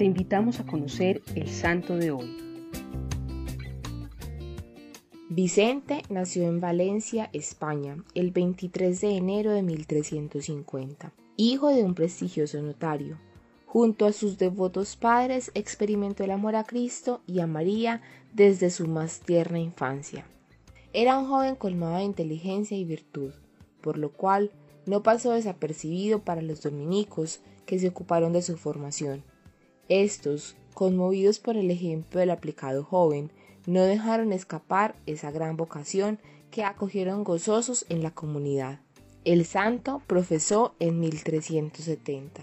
te invitamos a conocer el santo de hoy. Vicente nació en Valencia, España, el 23 de enero de 1350, hijo de un prestigioso notario. Junto a sus devotos padres experimentó el amor a Cristo y a María desde su más tierna infancia. Era un joven colmado de inteligencia y virtud, por lo cual no pasó desapercibido para los dominicos que se ocuparon de su formación. Estos, conmovidos por el ejemplo del aplicado joven, no dejaron escapar esa gran vocación que acogieron gozosos en la comunidad. El santo profesó en 1370.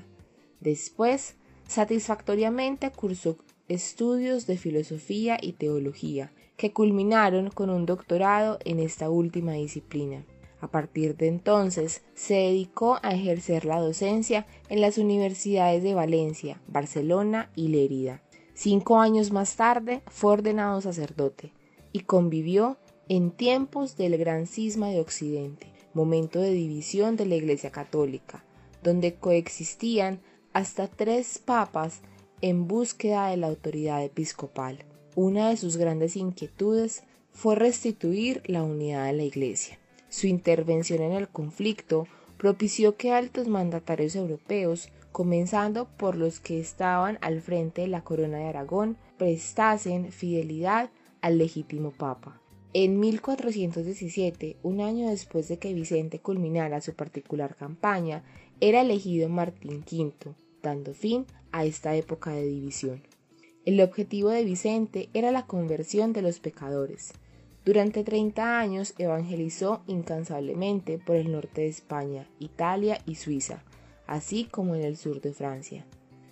Después, satisfactoriamente cursó estudios de filosofía y teología, que culminaron con un doctorado en esta última disciplina. A partir de entonces se dedicó a ejercer la docencia en las universidades de Valencia, Barcelona y Lérida. Cinco años más tarde fue ordenado sacerdote y convivió en tiempos del gran cisma de Occidente, momento de división de la Iglesia Católica, donde coexistían hasta tres papas en búsqueda de la autoridad episcopal. Una de sus grandes inquietudes fue restituir la unidad de la Iglesia. Su intervención en el conflicto propició que altos mandatarios europeos, comenzando por los que estaban al frente de la corona de Aragón, prestasen fidelidad al legítimo papa. En 1417, un año después de que Vicente culminara su particular campaña, era elegido Martín V, dando fin a esta época de división. El objetivo de Vicente era la conversión de los pecadores. Durante 30 años evangelizó incansablemente por el norte de España, Italia y Suiza, así como en el sur de Francia.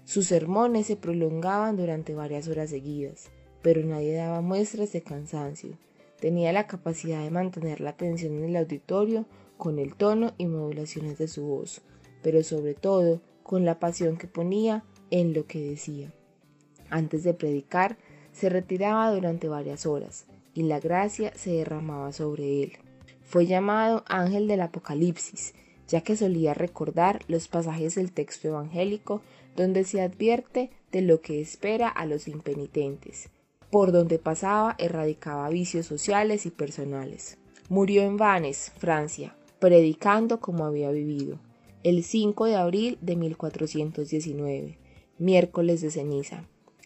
Sus sermones se prolongaban durante varias horas seguidas, pero nadie daba muestras de cansancio. Tenía la capacidad de mantener la atención en el auditorio con el tono y modulaciones de su voz, pero sobre todo con la pasión que ponía en lo que decía. Antes de predicar, se retiraba durante varias horas, y la gracia se derramaba sobre él. Fue llamado ángel del Apocalipsis, ya que solía recordar los pasajes del texto evangélico donde se advierte de lo que espera a los impenitentes. Por donde pasaba erradicaba vicios sociales y personales. Murió en Vannes, Francia, predicando como había vivido, el 5 de abril de 1419, miércoles de ceniza.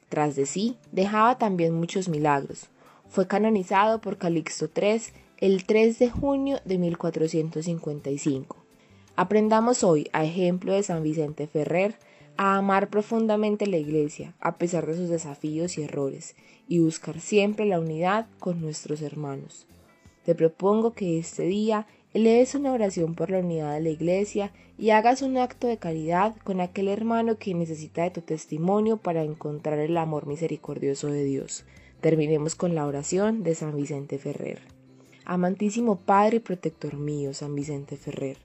Tras de sí, dejaba también muchos milagros, fue canonizado por Calixto III el 3 de junio de 1455. Aprendamos hoy, a ejemplo de San Vicente Ferrer, a amar profundamente la Iglesia, a pesar de sus desafíos y errores, y buscar siempre la unidad con nuestros hermanos. Te propongo que este día eleves una oración por la unidad de la Iglesia y hagas un acto de caridad con aquel hermano que necesita de tu testimonio para encontrar el amor misericordioso de Dios. Terminemos con la oración de San Vicente Ferrer. Amantísimo Padre y protector mío, San Vicente Ferrer,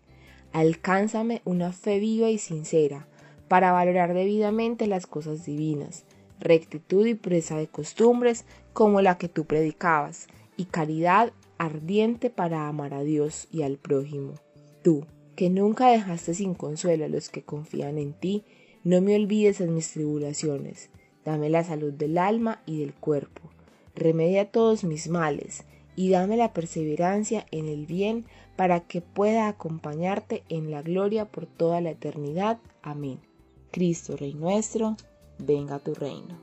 alcánzame una fe viva y sincera para valorar debidamente las cosas divinas, rectitud y pureza de costumbres como la que tú predicabas, y caridad ardiente para amar a Dios y al prójimo. Tú, que nunca dejaste sin consuelo a los que confían en ti, no me olvides en mis tribulaciones, dame la salud del alma y del cuerpo, remedia todos mis males, y dame la perseverancia en el bien para que pueda acompañarte en la gloria por toda la eternidad. Amén. Cristo Rey nuestro, venga tu reino.